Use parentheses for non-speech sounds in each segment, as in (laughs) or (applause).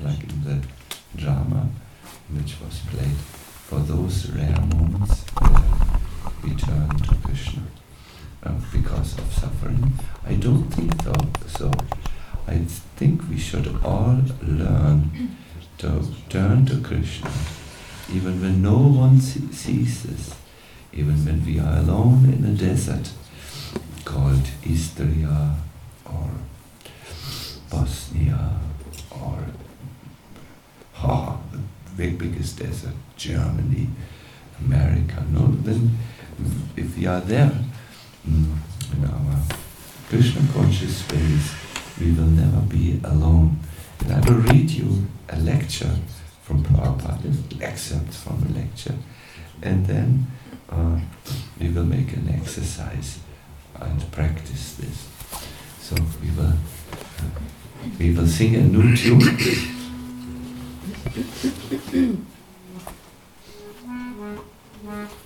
like in the drama which was played, for those rare moments where we turn to Krishna uh, because of suffering. I don't think so. so. I think we should all learn to turn to Krishna even when no one sees this, even when we are alone in a desert called Istria or Bosnia or oh, biggest desert, Germany, America. No, then if we are there mm, in our Krishna conscious space, we will never be alone. And I will read you a lecture from Prabhupada, excerpts from a lecture, and then uh, we will make an exercise and practice this. So we will uh, we will sing a new tune. Mm-hmm.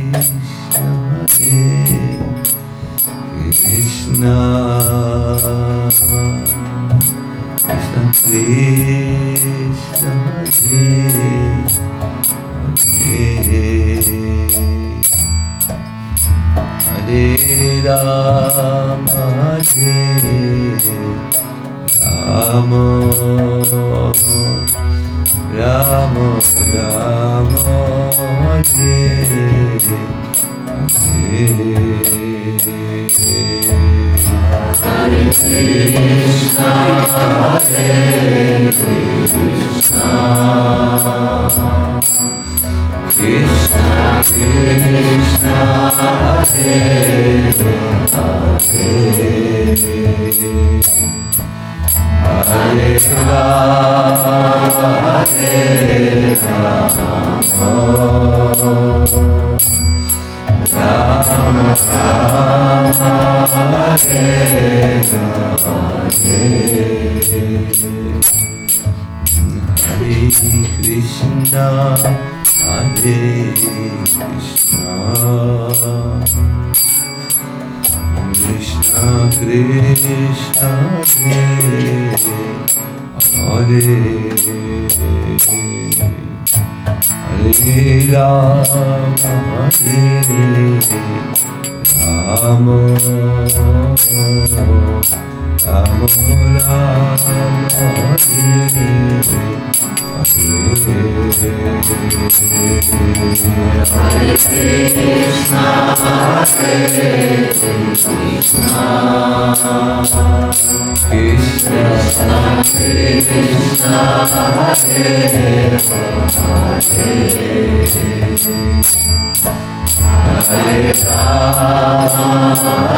Hare Krishna, Hare Krishna, Krishna Krishna, Hare Hare, Hare Rama, Hare Ramo Ramo Ramo Hare Krishna Hare Krishna Krishna Krishna Hare Hare Hare Rama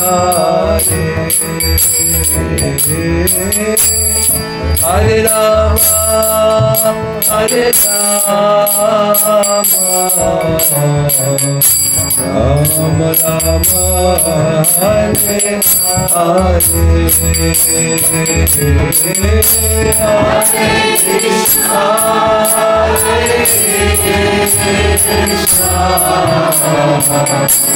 Hare, Rama, Hare Rama, Rama Rama, Hare Hare, Hare Krishna, Hare Krishna,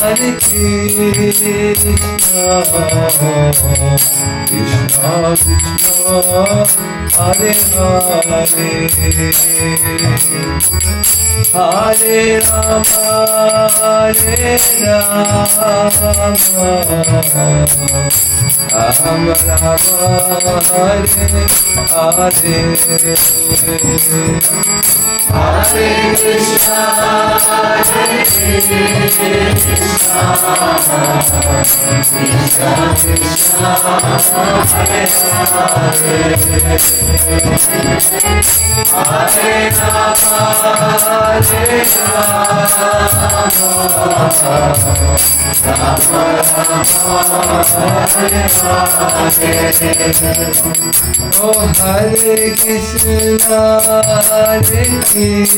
Hare Krishna, Krishna Krishna, Hare Hare, Hare Rama, Hare Rama, Rama Rama, Hare Hare. Oh Hare Krishna, Hare Krishna,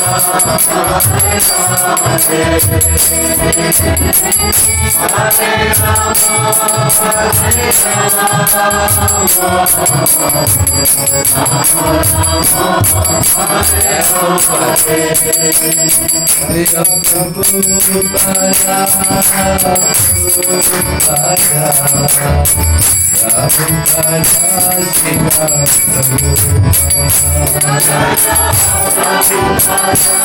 Hare Hare, Hare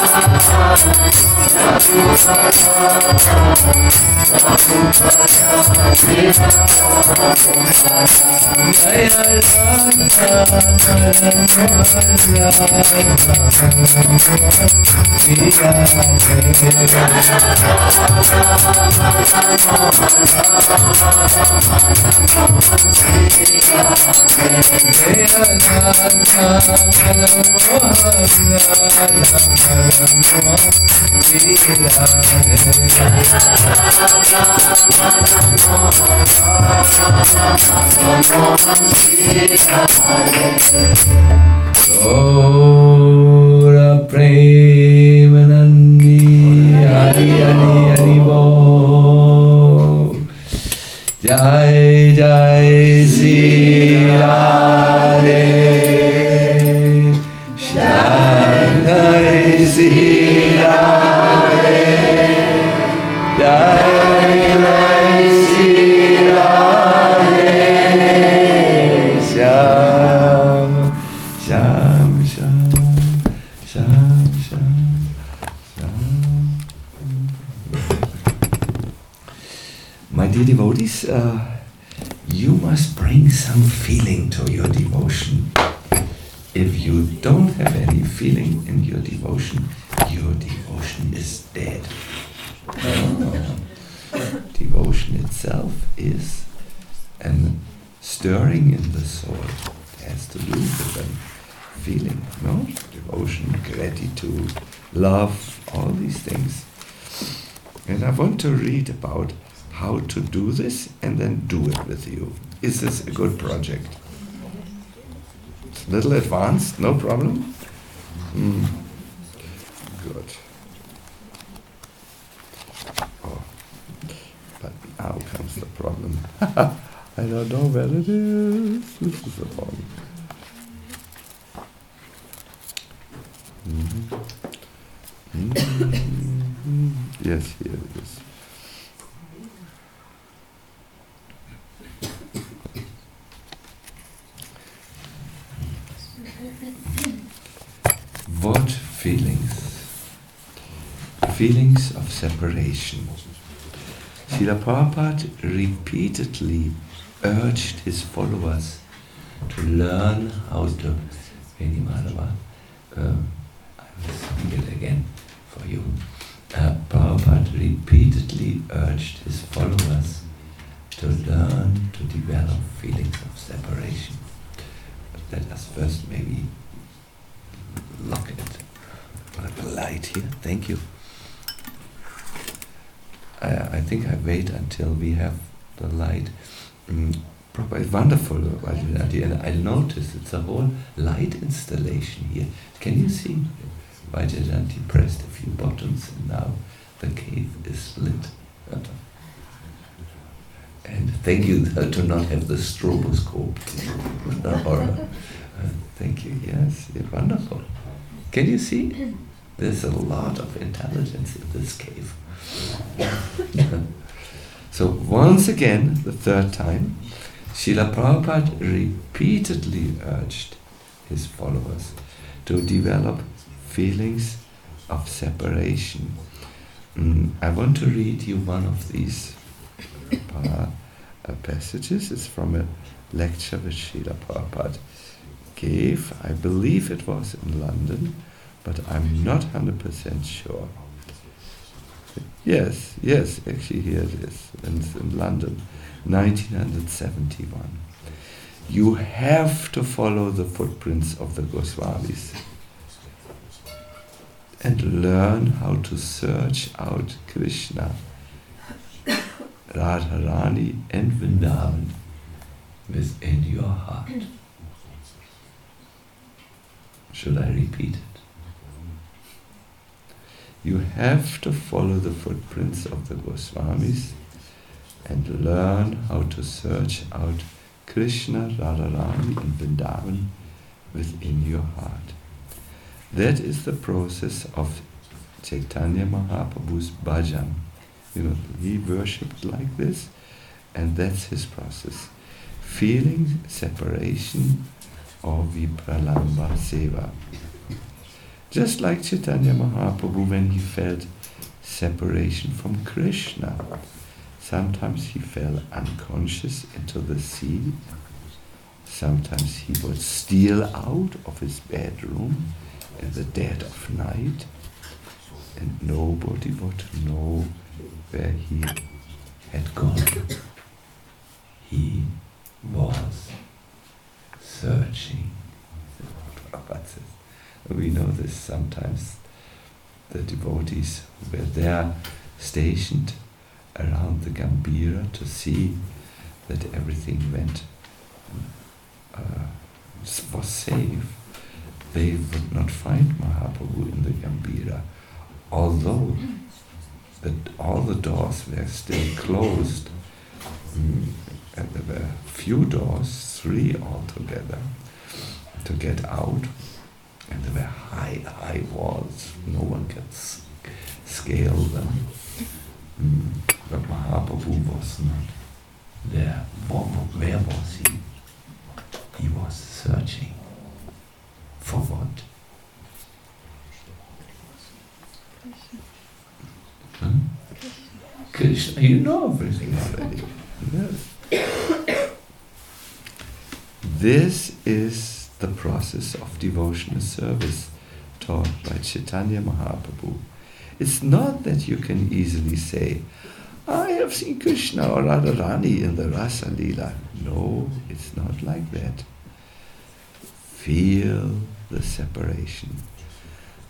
Rama, Hare Hare Jai Jai Sri Radhe must bring some feeling to your devotion. If you don't have any feeling in your devotion, your devotion is dead. (laughs) devotion itself is a stirring in the soul. It has to do with a feeling, no? Devotion, gratitude, love, all these things. And I want to read about how to do this and then do it with you. Is this a good project? It's a little advanced, no problem. Mm. Good. Oh. But now comes the problem. (laughs) I don't know where it is. This is the problem. Mm-hmm. Mm-hmm. Yes, here it is. What feelings? Feelings of separation. Srila Prabhupada repeatedly urged his followers to learn how to. Veni Madhava, uh, I will sing it again for you. Uh, Prabhupada repeatedly urged his followers to learn to develop feelings of separation. Let us first maybe look at it. I have a light here. Thank you. I, I think I wait until we have the light. Mm, proper, it's wonderful, and I noticed it's a whole light installation here. Can you see? Vajrayanti pressed a few buttons and now the cave is lit. And thank you to not have the stroboscope. (laughs) or, uh, thank you, yes, it's wonderful. Can you see? There's a lot of intelligence in this cave. so once again, the third time, Srila Prabhupada repeatedly urged his followers to develop feelings of separation. Mm, I want to read you one of these uh, passages. It's from a lecture which Srila Prabhupada gave. I believe it was in London, but I'm not 100% sure. Yes, yes, actually here it is. It's in London, 1971. You have to follow the footprints of the Goswamis and learn how to search out Krishna, Radharani, and Vrindavan within your heart. Should I repeat? You have to follow the footprints of the Goswamis and learn how to search out Krishna, Radharani, and Vrindavan within your heart. That is the process of Chaitanya Mahaprabhu's bhajan. You know, he worshipped like this, and that's his process. Feeling separation or vipralambha seva. Just like Chaitanya Mahaprabhu when he felt separation from Krishna. Sometimes he fell unconscious into the sea. Sometimes he would steal out of his bedroom in the dead of night and nobody would know where he had gone. He was searching. We know this sometimes. The devotees were there stationed around the Gambhira to see that everything went uh, was safe they would not find Mahaprabhu in the Gambhira, although that all the doors were still closed. Mm, and there were few doors, three altogether, to get out, and there were high, high walls. No one could scale them. Mm, but Mahaprabhu was not there. Where was he? He was searching for what? Hmm? You know everything already. Yes. (coughs) this is devotional service taught by Chaitanya Mahaprabhu. It's not that you can easily say, I have seen Krishna or Radharani in the Rasa Leela. No, it's not like that. Feel the separation.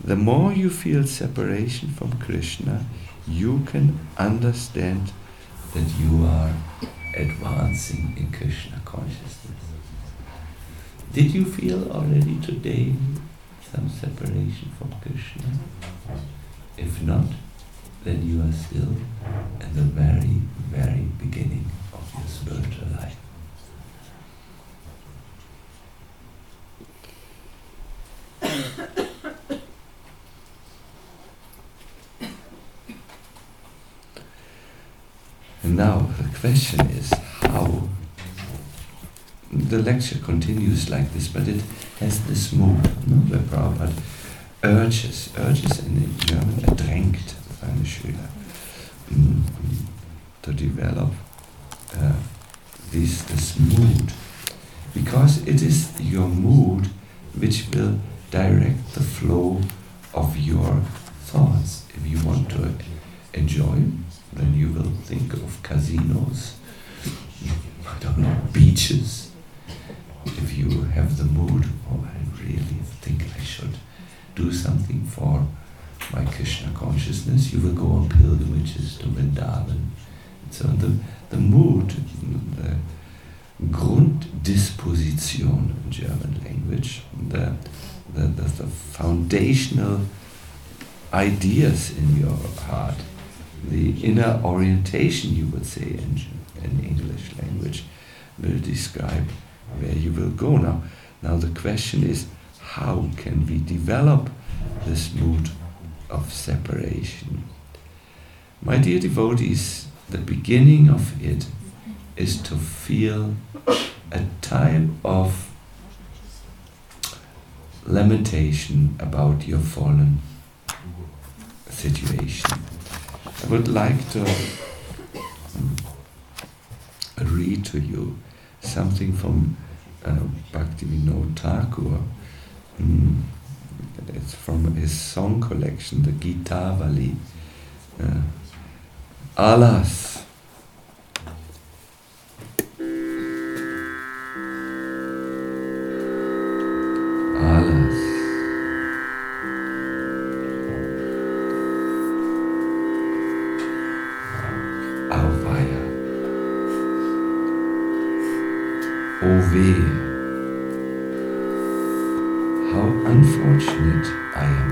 The more you feel separation from Krishna, you can understand that you are advancing in Krishna consciousness. Did you feel already today some separation from Krishna? If not, then you are still at the very, very beginning of your spiritual life. (coughs) and now the question is the lecture continues like this, but it has this mood, no? where Prabhupada urges, urges in German, drängt seine Schüler mm, to develop uh, this, this mood, because it is your mood which will direct the flow of your thoughts. If you want to enjoy, then you will think of casinos, (laughs) I don't know, beaches, if you have the mood, oh, I really think I should do something for my Krishna consciousness, you will go on pilgrimages to Vrindavan. So the, the mood, the Grunddisposition in German language, the, the, the, the foundational ideas in your heart, the inner orientation, you would say in, in English language, will describe where you will go now. Now the question is, how can we develop this mood of separation? My dear devotees, the beginning of it is to feel a type of lamentation about your fallen situation. I would like to read to you something from Bhaktivinoda Thakur. Mm, it's from his song collection, the Gitavali. Uh, alas. Weh. How unfortunate I am.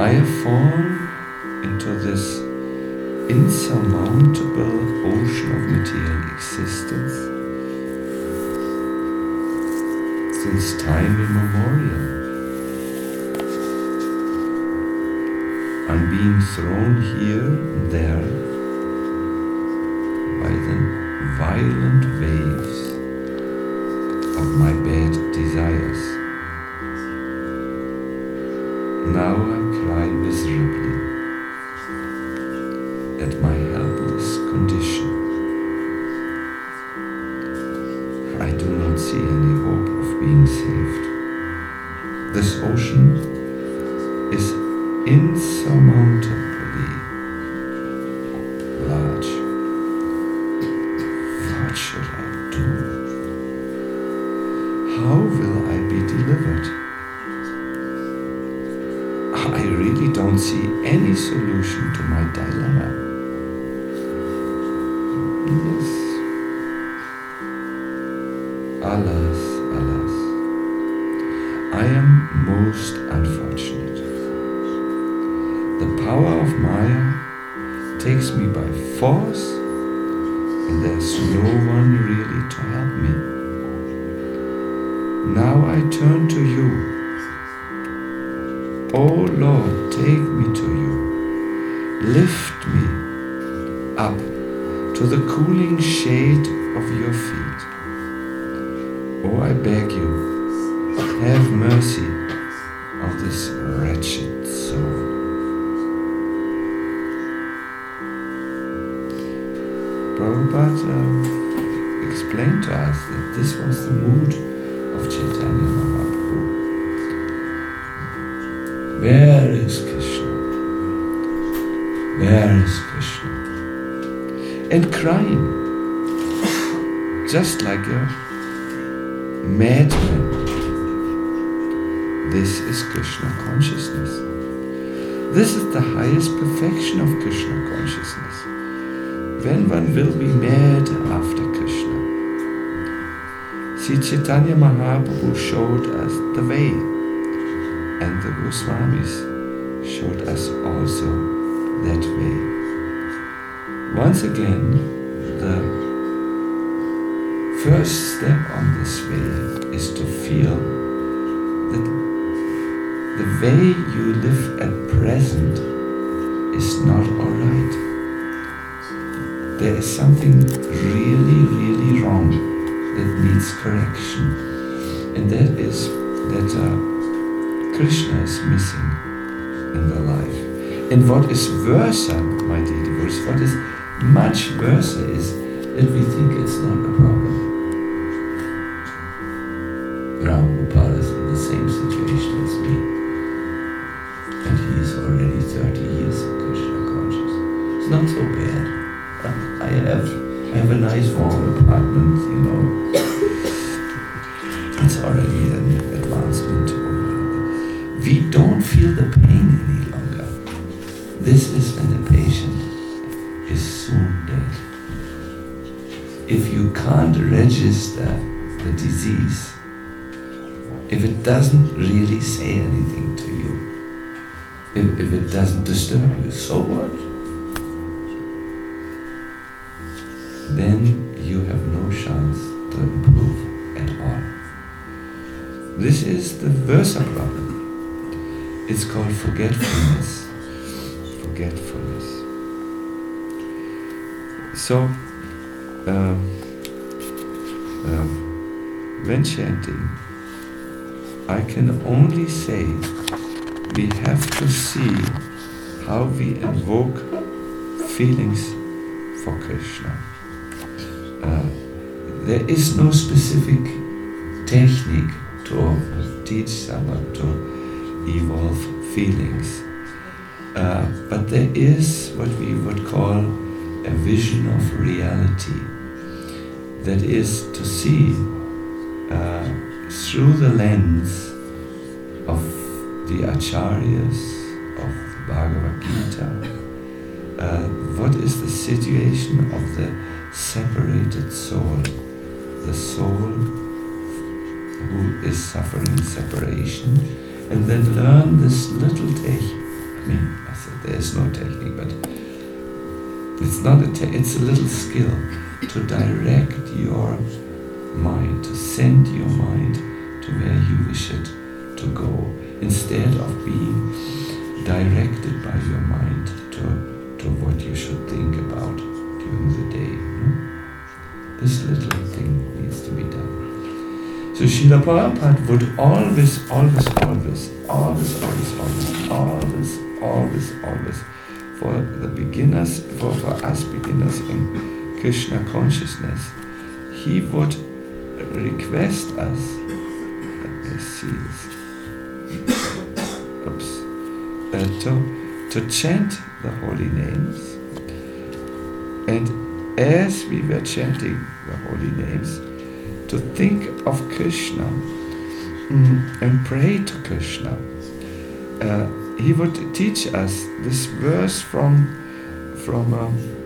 I have fallen into this insurmountable ocean of material existence since time immemorial. I'm being thrown here and there violent waves of my bad desires. Now I cry miserably at my helpless condition. I do not see any hope of being saved. This ocean is insurmountably Alas, alas. I am most unfortunate. The power of Maya takes me by force, and there's no one really to help me. Now I turn to you. Oh Lord, take me to you. Lift me up to the cooling shade of your feet. Oh, I beg you, have mercy on this wretched soul. Prabhupada uh, explained to us that this was the mood of Chaitanya Mahaprabhu. Where is Krishna? Where is Krishna? And crying, just like a madman. This is Krishna consciousness. This is the highest perfection of Krishna consciousness. When one will be mad after Krishna. Sri Chaitanya Mahaprabhu showed us the way, and the Goswamis showed us also that way. Once again, the first step on this way is to feel that the way you live at present is not alright. There is something really, really wrong that needs correction. And that is that uh, Krishna is missing in the life. And what is worse, my dear devotees, what is much worse is that we think it's not a problem. Register the disease, if it doesn't really say anything to you, if, if it doesn't disturb you, so what? Then you have no chance to improve at all. This is the Versa problem. It's called forgetfulness. Forgetfulness. So, um, um, when chanting, I can only say we have to see how we invoke feelings for Krishna. Uh, there is no specific technique to teach someone to evolve feelings. Uh, but there is what we would call a vision of reality. That is to see uh, through the lens of the acharyas, of the Bhagavad Gita, uh, what is the situation of the separated soul, the soul who is suffering separation, and then learn this little technique. I mean, I said there is no technique, but it's not a te- it's a little skill to direct your mind, to send your mind to where you wish it to go, instead of being directed by your mind to, to what you should think about during the day. This little thing needs to be done. So Srila Prabhupada would always, always, always, always, always, always, always, always, always, for the beginners, for, for us beginners in Krishna consciousness, he would request us, let me see this, oops, uh, to, to chant the holy names. And as we were chanting the holy names, to think of Krishna mm, and pray to Krishna. Uh, he would teach us this verse from from um,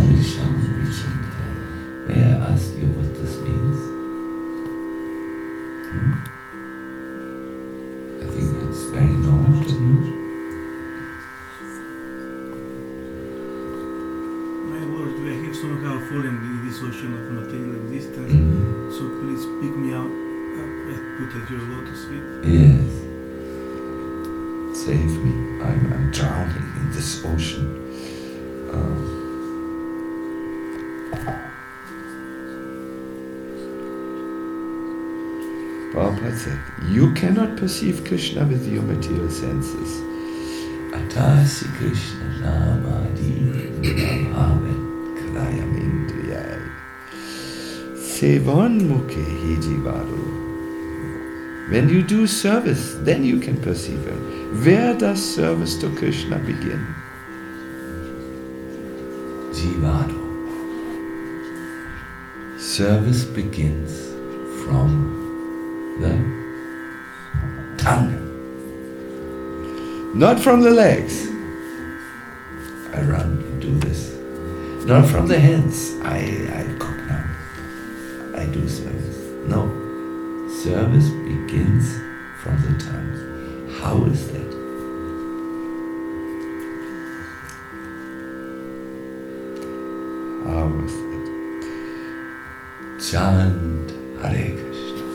at your lotus feet. Yes. Save me. I'm, I'm drowning in this ocean. Um, Prabhupada said, You cannot perceive Krishna with your material senses. Atasi Krishna Namadi Krayam Indriyai Sevan Mukhe Hijivadu when you do service, then you can perceive Him. Where does service to Krishna begin? Jivado. Service begins from the tongue, not from the legs. I run and do this. Not from the hands. I. I Service begins from the tongue. How is that? How is that? Chant Hare Krishna.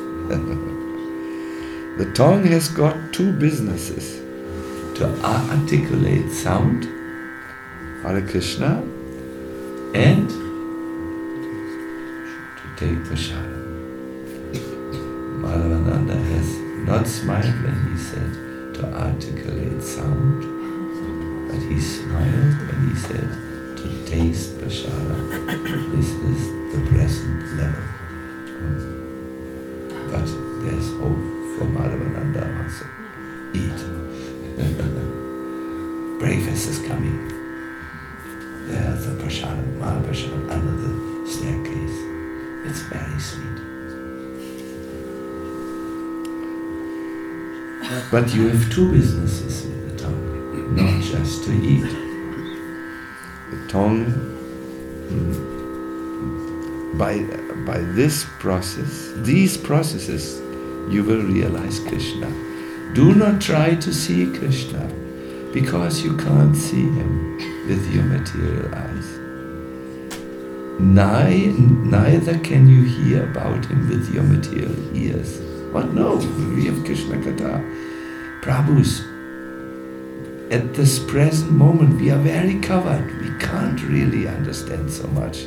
(laughs) the tongue has got two businesses to articulate sound, Hare Krishna, and to take the Madhavananda not smiled when he said to articulate sound, but he smiled when he said to taste prasada. This is the present level. But there's hope for Madhavananda also. Eat. (laughs) Breakfast is coming. There's a prasada, Mahaprasada under the staircase. It's very sweet. But you have two businesses with the tongue, not just to eat. The tongue, mm, by, by this process, these processes, you will realize Krishna. Do not try to see Krishna because you can't see him with your material eyes. Nei- neither can you hear about him with your material ears. But no, we have Krishna Katha. Prabhus, at this present moment, we are very covered. We can't really understand so much.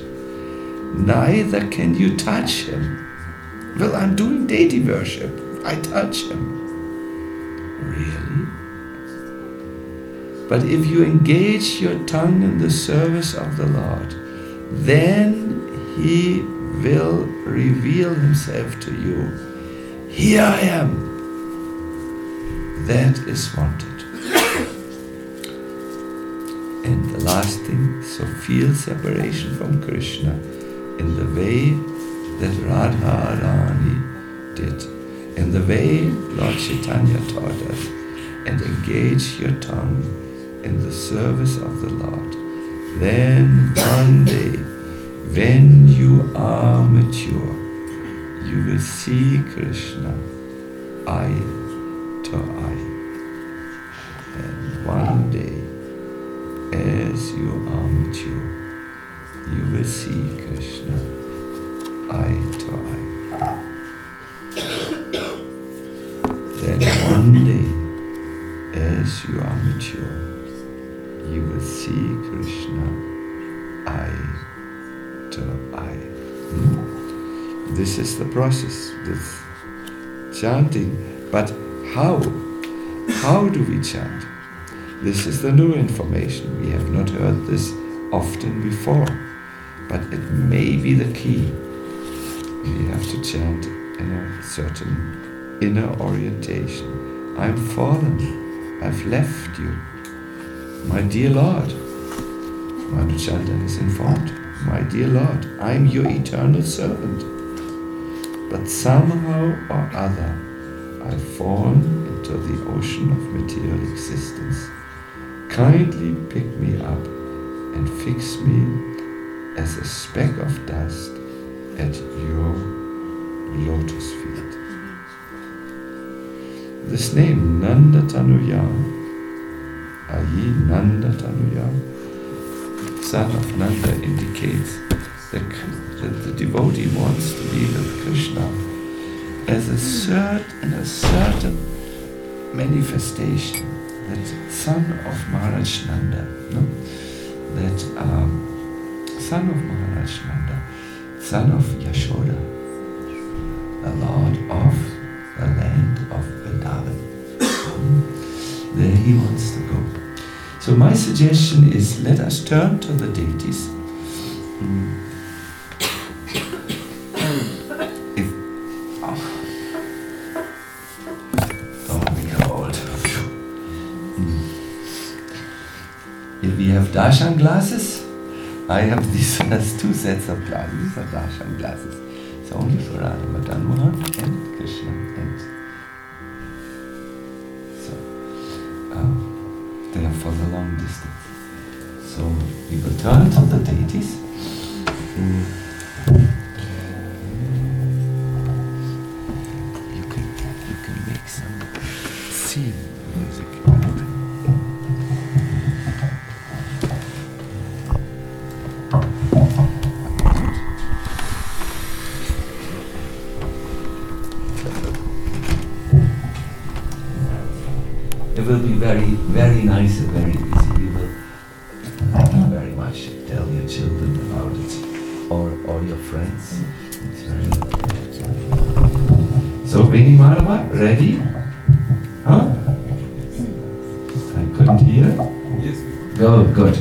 Neither can you touch him. Well, I'm doing deity worship. I touch him. Really? But if you engage your tongue in the service of the Lord, then He will reveal Himself to you. Here I am. That is wanted. And the last thing, so feel separation from Krishna in the way that Radha Rani did, in the way Lord Chaitanya taught us, and engage your tongue in the service of the Lord. Then one day, when you are mature, you will see Krishna eye to eye. And one day, as you are mature, you will see Krishna eye to eye. Then one day, as you are mature, you will see Krishna eye to eye. Hmm? This is the process, this chanting. But how? How do we chant? This is the new information. We have not heard this often before, but it may be the key. We have to chant in a certain inner orientation. I'm fallen. I've left you. My dear Lord, Madhuchandan is informed. My dear Lord, I'm your eternal servant. But somehow or other, I fall into the ocean of material existence. Kindly pick me up and fix me as a speck of dust at your lotus feet. This name, Nanda Tanuja, Ayi Nanda Tanuja, son of Nanda, indicates that, that the devotee wants to be with Krishna as a certain, a certain manifestation, that son of Maharaj Nanda, no? that um, son of Maharaj Nanda, son of Yashoda, the Lord of the land of Vrindavan. there he wants to go. So my suggestion is let us turn to the deities. Mm. Russian glasses. I have these as two sets of glasses, of Russian glasses. It's only for uh, but I'm one and Krishna and so uh, they are for the long distance. So we will turn to the deities. Mm. It will be very, very nice and very easy. You will very much tell your children about it or, or your friends. It's very so, Bini Marama, ready? Huh? I couldn't hear. Yes. Go, good.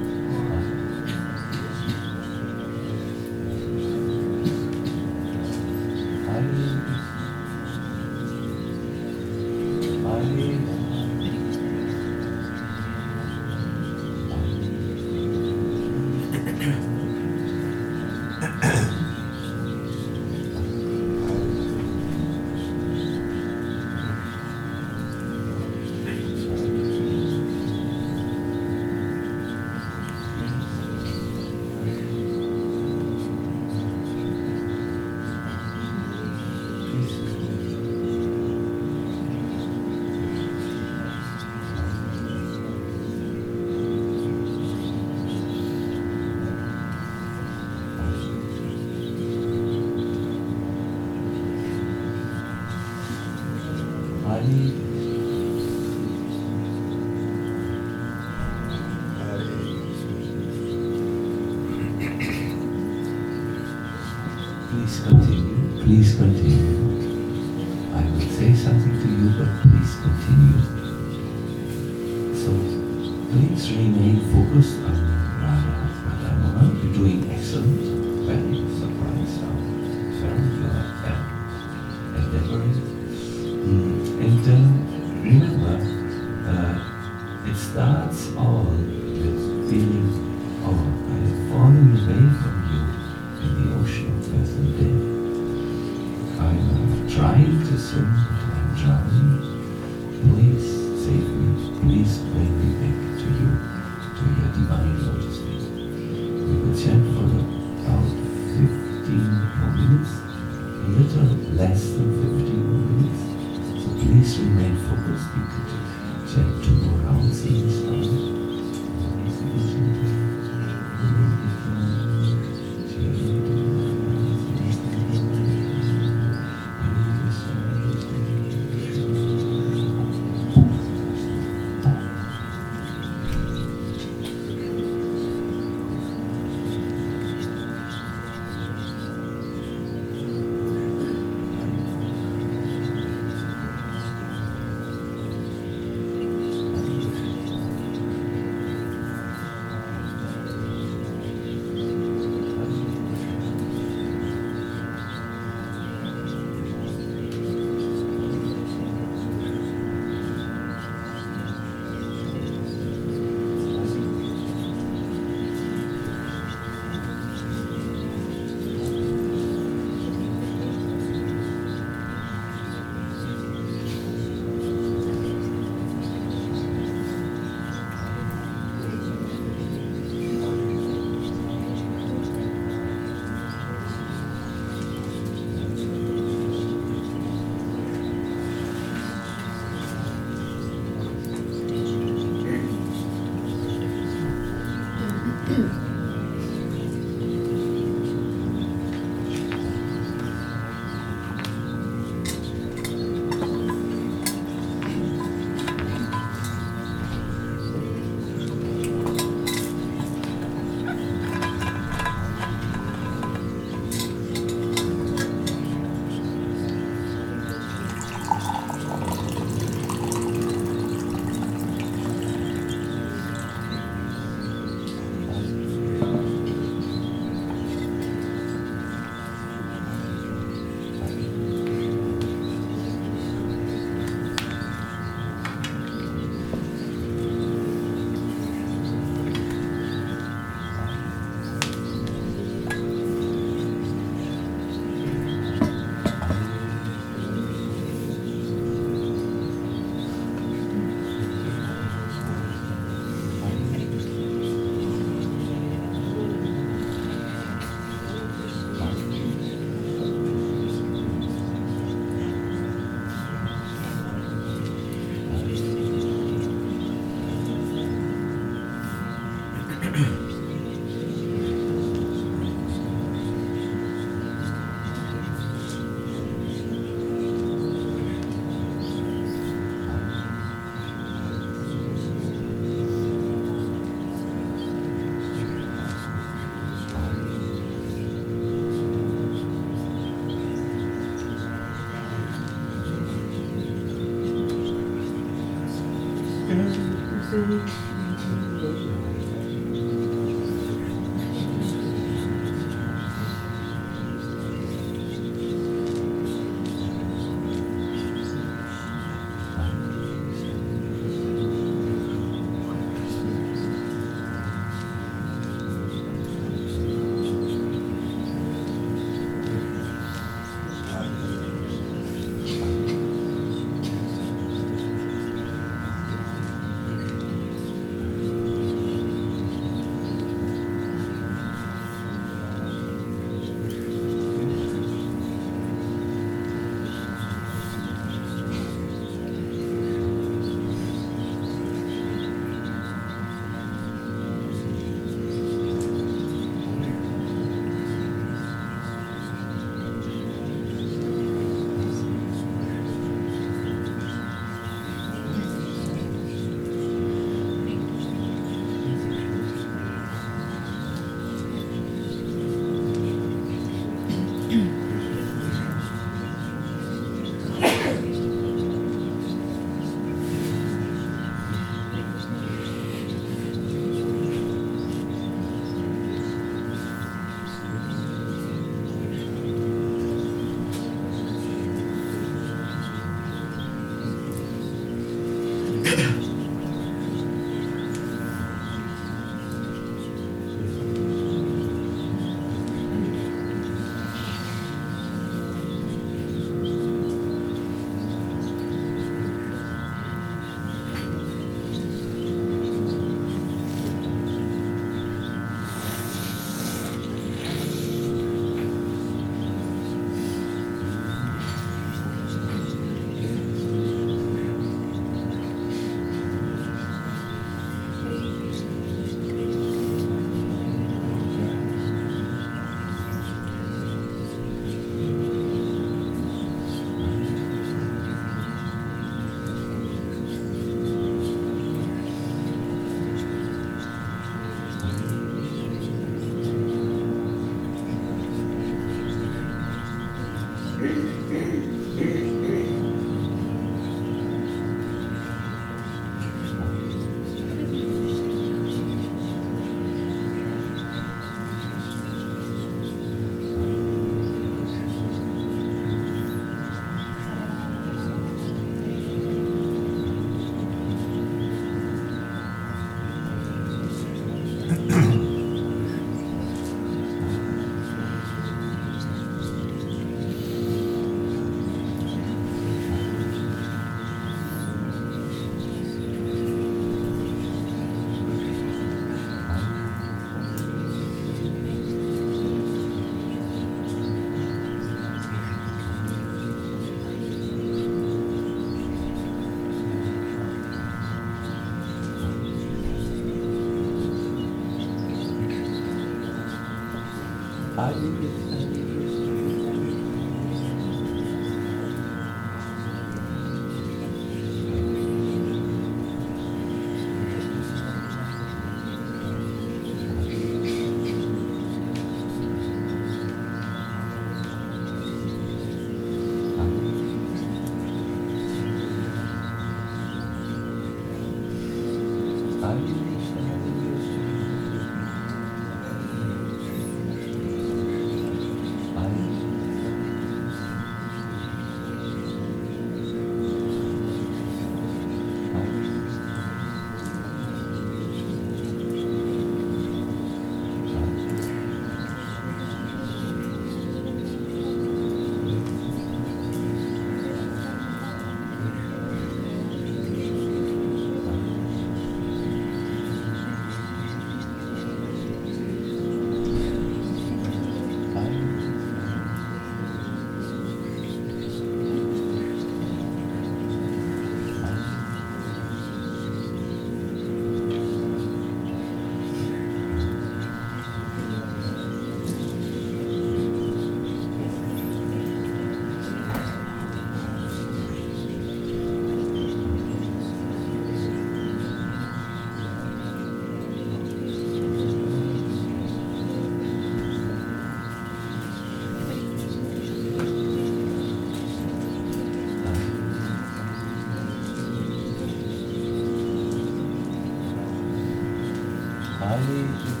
Hare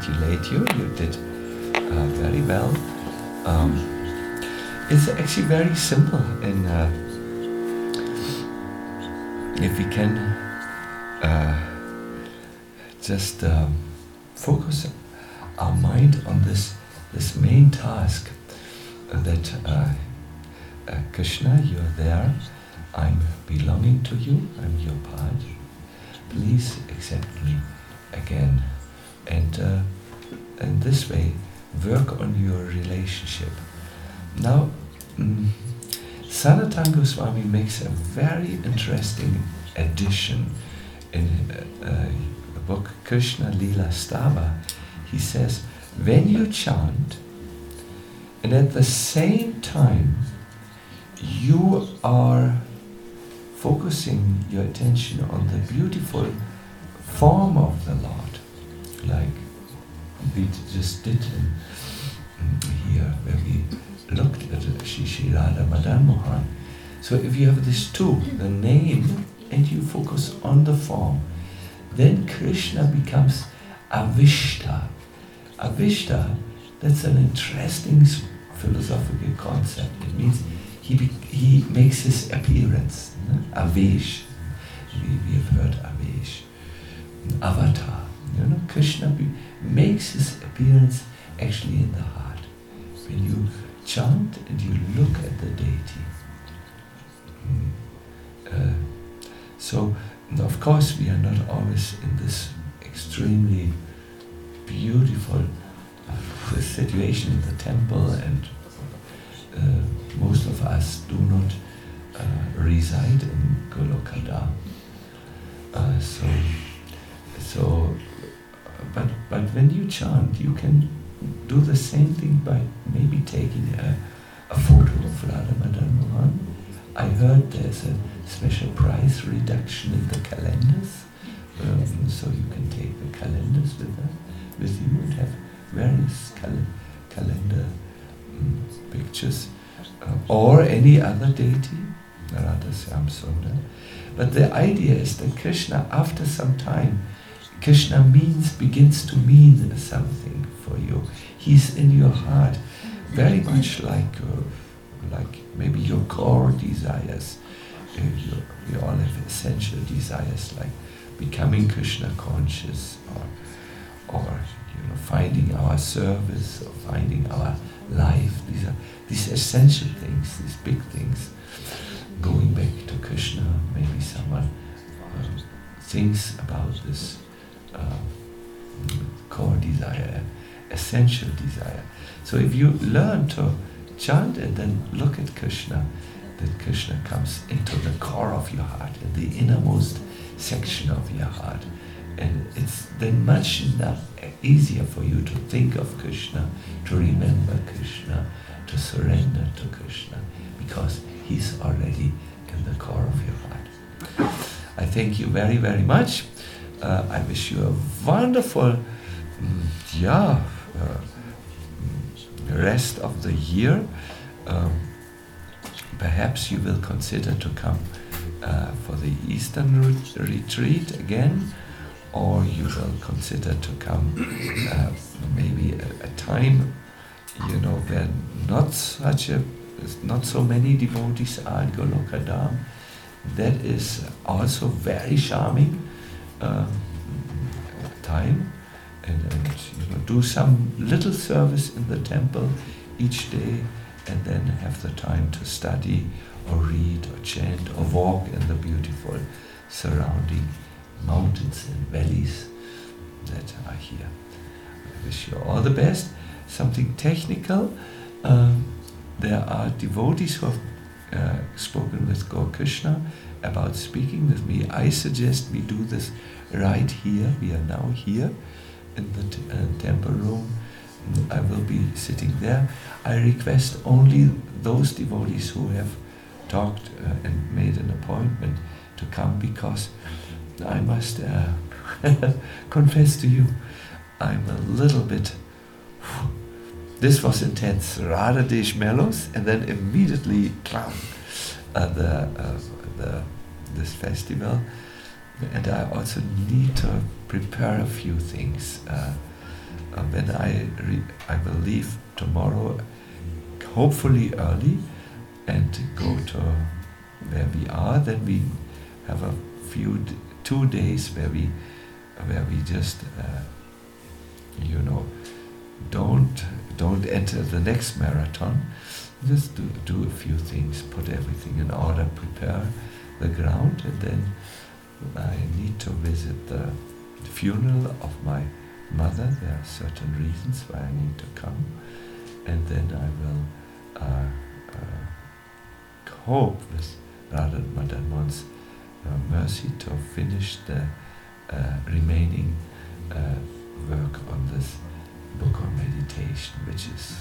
congratulate you. You did uh, very well. Um, it's actually very simple, and uh, if we can uh, just um, focus our mind on this this main task that uh, uh, Krishna, you're there. I'm belonging to you. I'm your part. Please accept me again, work on your relationship. Now, mm, Sanatana Goswami makes a very interesting addition in uh, uh, the book Krishna Lila Stava. He says, when you chant, and at the same time, you are focusing your attention on the beautiful form of the Lord, like we just did here, where we looked at Sri Sri Radha Madan Mohan. So if you have this two, the name, and you focus on the form, then Krishna becomes Avishta. Avishta, that's an interesting philosophical concept. It means he, he makes his appearance. Avesh. We, we have heard Avesh. Avatar. You know, Krishna be, makes his appearance actually in the heart. When you chant and you look at the deity. Mm. Uh, so, of course, we are not always in this extremely beautiful uh, situation in the temple, and uh, most of us do not uh, reside in Goloka Dham. Uh, so, so, but but when you chant, you can do the same thing by maybe taking a, a photo of Radha Madan Mohan. I heard there's a special price reduction in the calendars, um, so you can take the calendars with, that, with you and have various cal- calendar um, pictures, uh, or any other deity, Radha Sundar. But the idea is that Krishna, after some time, Krishna means begins to mean something for you. He's in your heart, very much like uh, like maybe your core desires. Uh, you, we all have essential desires like becoming Krishna conscious or or you know finding our service or finding our life. These are these essential things, these big things. Going back to Krishna, maybe someone uh, thinks about this uh, core desire, essential desire. So if you learn to chant and then look at Krishna, then Krishna comes into the core of your heart, in the innermost section of your heart. And it's then much easier for you to think of Krishna, to remember Krishna, to surrender to Krishna, because He's already in the core of your heart. I thank you very, very much. Uh, I wish you a wonderful, mm, yeah, uh, rest of the year. Um, perhaps you will consider to come uh, for the Eastern re- retreat again, or you will consider to come uh, maybe a, a, time, you know, where not such a, not so many devotees are in Goloka Dham. That is also very charming uh, time and, and you know, do some little service in the temple each day and then have the time to study or read or chant or walk in the beautiful surrounding mountains and valleys that are here. I wish you all the best. Something technical. Um, there are devotees who have uh, spoken with Gaur Krishna about speaking with me. I suggest we do this right here. We are now here in the t- uh, temple room. I will be sitting there. I request only those devotees who have talked uh, and made an appointment to come because I must uh, (laughs) confess to you, I'm a little bit. (sighs) This was intense. Radha Desh Mellows, and then immediately, uh, the, uh, the this festival, and I also need to prepare a few things. Uh, uh when I I will leave tomorrow, hopefully early, and go to where we are. Then we have a few two days where we where we just uh, you know don't don't enter the next marathon. Just do, do a few things, put everything in order, prepare the ground, and then I need to visit the funeral of my mother. There are certain reasons why I need to come, and then I will uh, uh, hope with Radha Madan Mohan's uh, mercy to finish the uh, remaining uh, work on this book on meditation, which is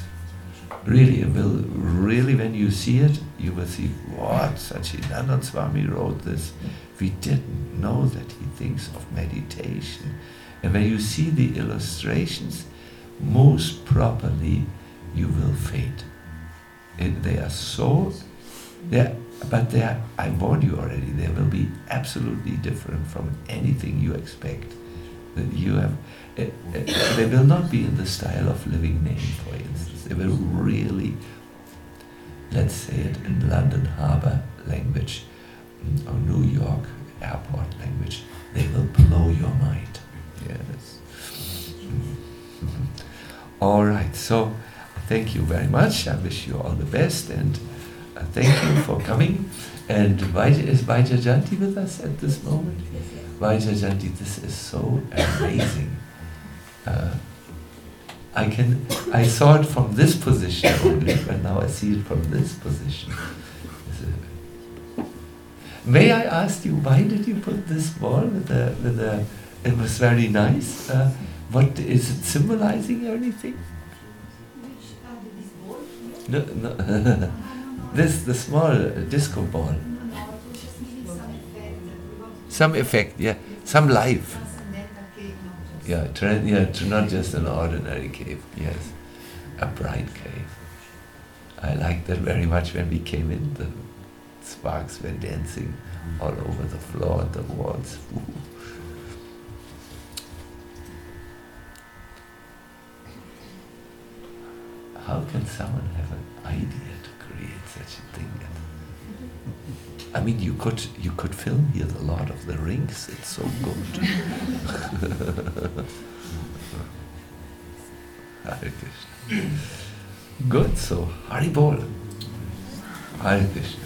really will really when you see it, you will see what Sacinandana Swami wrote this. We didn't know that he thinks of meditation. And when you see the illustrations, most properly you will fade. It, they are so, they but they are, I warn you already, they will be absolutely different from anything you expect. That you have, uh, uh, they will not be in the style of living name, for instance. They will really, let's say it in London Harbour language or New York airport language, they will blow your mind. Yes. Mm-hmm. All right, so thank you very much. I wish you all the best and uh, thank you for coming. And Vaidya, is Vaijayanti with us at this moment? Vaijayanti, this is so amazing. Uh, I can, I saw it from this position only, but now I see it from this position. May I ask you, why did you put this ball with the, with the, it was very nice. Uh, what, is it symbolizing or anything? No, no. (laughs) this, the small disco ball. Some effect, yeah. Some life. Yeah, yeah, not just an ordinary cave, yes. A bright cave. I liked that very much when we came in. The sparks were dancing all over the floor and the walls. How can someone have an idea to create such a thing? I mean, you could you could film here the Lord of the Rings. It's so good. (laughs) Hare Krishna. Good. So Hari Bol. Hare Krishna.